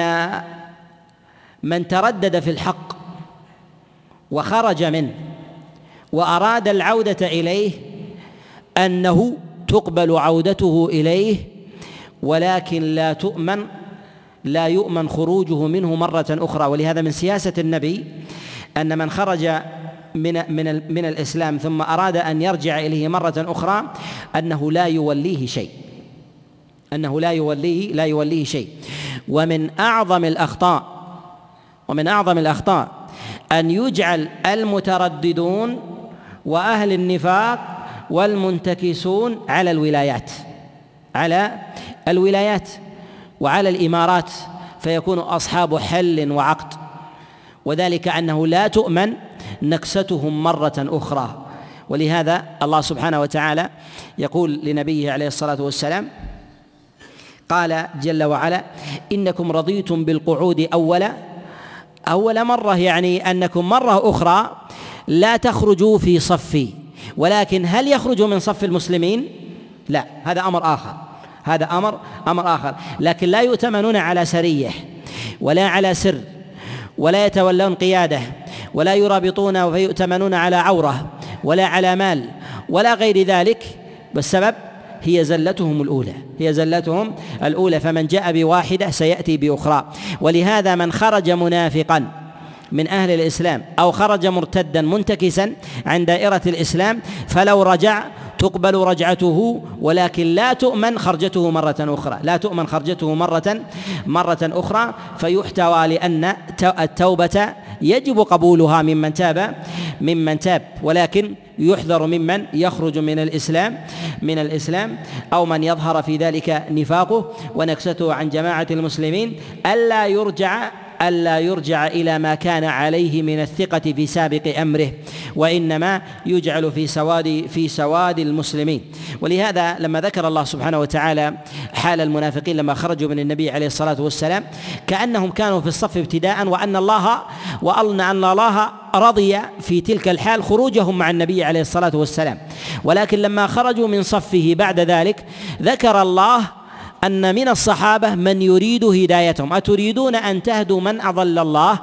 من تردد في الحق وخرج منه وأراد العودة إليه أنه تقبل عودته إليه ولكن لا تؤمن لا يؤمن خروجه منه مرة أخرى. ولهذا من سياسة النبي أن من خرج من من من الإسلام ثم أراد أن يرجع إليه مرة أخرى أنه لا يوليه شيء. أنه لا يوليه لا يوليه شيء. ومن أعظم الأخطاء ومن أعظم الأخطاء أن يجعل المترددون وأهل النفاق والمنتكسون على الولايات على الولايات وعلى الإمارات فيكون أصحاب حل وعقد وذلك أنه لا تؤمن نكستهم مرة أخرى. ولهذا الله سبحانه وتعالى يقول لنبيه عليه الصلاة والسلام قال جل وعلا إنكم رضيتم بالقعود اول أول مرة يعني أنكم مرة أخرى لا تخرجوا في صفي ولكن هل يخرجوا من صف المسلمين؟ لا هذا أمر آخر. هذا أمر أمر آخر. لكن لا يؤتمنون على سرية ولا على سر ولا يتولون قيادة ولا يرابطون فيؤتمنون على عورة ولا على مال ولا غير ذلك. والسبب هي زلتهم الأولى هي زلتهم الأولى. فمن جاء بواحدة سيأتي بأخرى. ولهذا من خرج منافقا من أهل الإسلام أو خرج مرتدا منتكسا عن دائرة الإسلام فلو رجع تقبل رجعته ولكن لا تؤمن خرجته مرة أخرى. لا تؤمن خرجته مرة مرة أخرى. فيحتوى لأن التوبة يجب قبولها ممن تاب ممن تاب. ولكن يحذر ممن يخرج من الإسلام من الإسلام أو من يظهر في ذلك نفاقه. ونكسته عن جماعة المسلمين ألا يرجع ألا يرجع إلى ما كان عليه من الثقة في سابق أمره وإنما يجعل في سواد في سواد المسلمين. ولهذا لما ذكر الله سبحانه وتعالى حال المنافقين لما خرجوا من النبي عليه الصلاة والسلام كأنهم كانوا في الصف ابتداء وأن الله وأن أن الله رضي في تلك الحال خروجهم مع النبي عليه الصلاة والسلام. ولكن لما خرجوا من صفه بعد ذلك ذكر الله أن من الصحابة من يريد هدايتهم. أتريدون أن تهدوا من أضل الله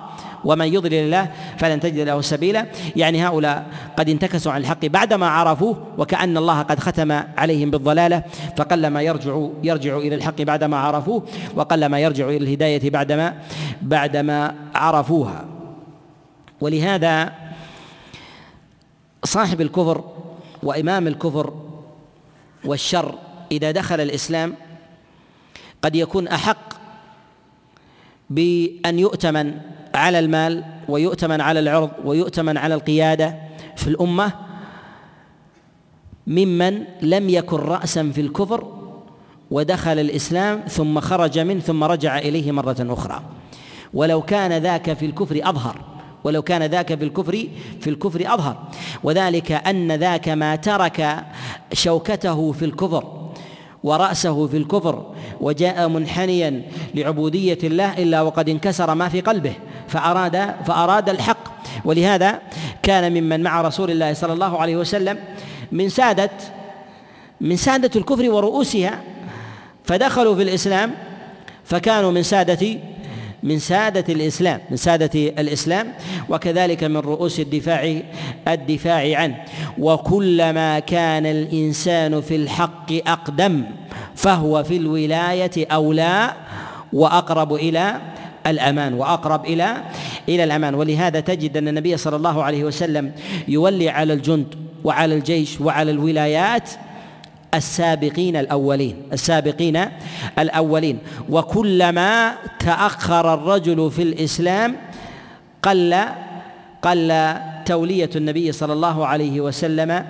ومن يضلل الله فلن تجد له سبيلا؟ يعني هؤلاء قد انتكسوا عن الحق بعدما عرفوه وكأن الله قد ختم عليهم بالضلالة فقلما يرجعوا يرجعوا إلى الحق بعدما عرفوه وقلما يرجعوا إلى الهداية بعدما بعدما عرفوها. ولهذا صاحب الكفر وإمام الكفر والشر إذا دخل الإسلام قد يكون أحق بأن يؤتمن على المال ويؤتمن على العرض ويؤتمن على القيادة في الأمة ممن لم يكن راسا في الكفر ودخل الإسلام ثم خرج منه ثم رجع إليه مرة أخرى. ولو كان ذاك في الكفر أظهر. ولو كان ذاك في الكفر في الكفر أظهر. وذلك أن ذاك ما ترك شوكته في الكفر ورأسه في الكفر وجاء منحنيا لعبودية الله إلا وقد انكسر ما في قلبه فأراد فأراد الحق. ولهذا كان ممن مع رسول الله صلى الله عليه وسلم من سادة من سادة الكفر ورؤوسها فدخلوا في الإسلام فكانوا من سادة من سادة الإسلام من سادة الإسلام وكذلك من رؤوس الدفاع الدفاع عنه. وكلما كان الإنسان في الحق أقدم فهو في الولاية أولى وأقرب إلى الأمان وأقرب إلى إلى الأمان. ولهذا تجد أن النبي صلى الله عليه وسلم يولي على الجند وعلى الجيش وعلى الولايات السابقين الأولين السابقين الأولين. وكلما تأخر الرجل في الإسلام قل قل تولية النبي صلى الله عليه وسلم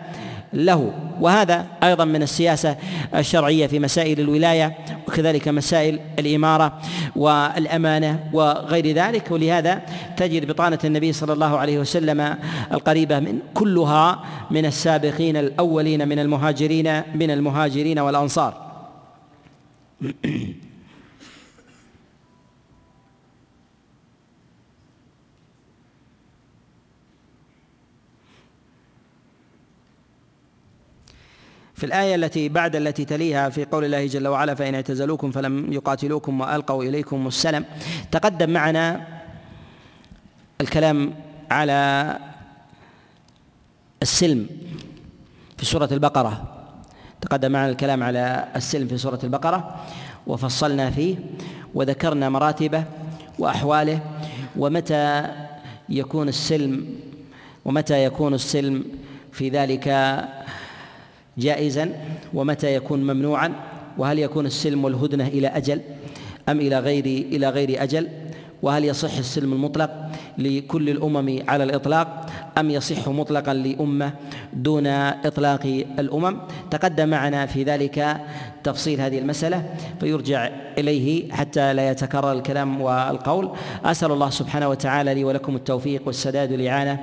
له. وهذا أيضا من السياسة الشرعية في مسائل الولاية وكذلك مسائل الإمارة والأمانة وغير ذلك. ولهذا تجد بطانة النبي صلى الله عليه وسلم القريبة من كلها من السابقين الأولين من المهاجرين من المهاجرين والأنصار. في الآية التي بعد التي تليها في قول الله جل وعلا فإن اعتزلوكم فلم يقاتلوكم وألقوا إليكم السلم تقدم معنا الكلام على السلم في سورة البقرة. تقدم معنا الكلام على السلم في سورة البقرة وفصلنا فيه وذكرنا مراتبه وأحواله ومتى يكون السلم ومتى يكون السلم في ذلك جائزا ومتى يكون ممنوعا وهل يكون السلم والهدنة إلى أجل أم إلى غير إلى غير أجل؟ وهل يصح السلم المطلق لكل الأمم على الإطلاق أم يصح مطلقا لأمة دون إطلاق الأمم؟ تقدم معنا في ذلك تفصيل هذه المسألة فيرجع إليه حتى لا يتكرر الكلام والقول. أسأل الله سبحانه وتعالى لي ولكم التوفيق والسداد والإعانة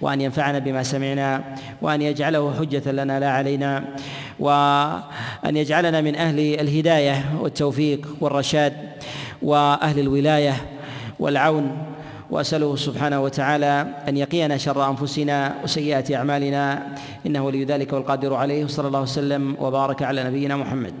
وأن ينفعنا بما سمعنا وأن يجعله حجة لنا لا علينا وأن يجعلنا من أهل الهداية والتوفيق والرشاد وأهل الولاية والعون. وأسأله سبحانه وتعالى أن يقينا شر أنفسنا وسيئات أعمالنا إنه ولي ذلك والقادر عليه وصلى الله وسلم وبارك على نبينا محمد.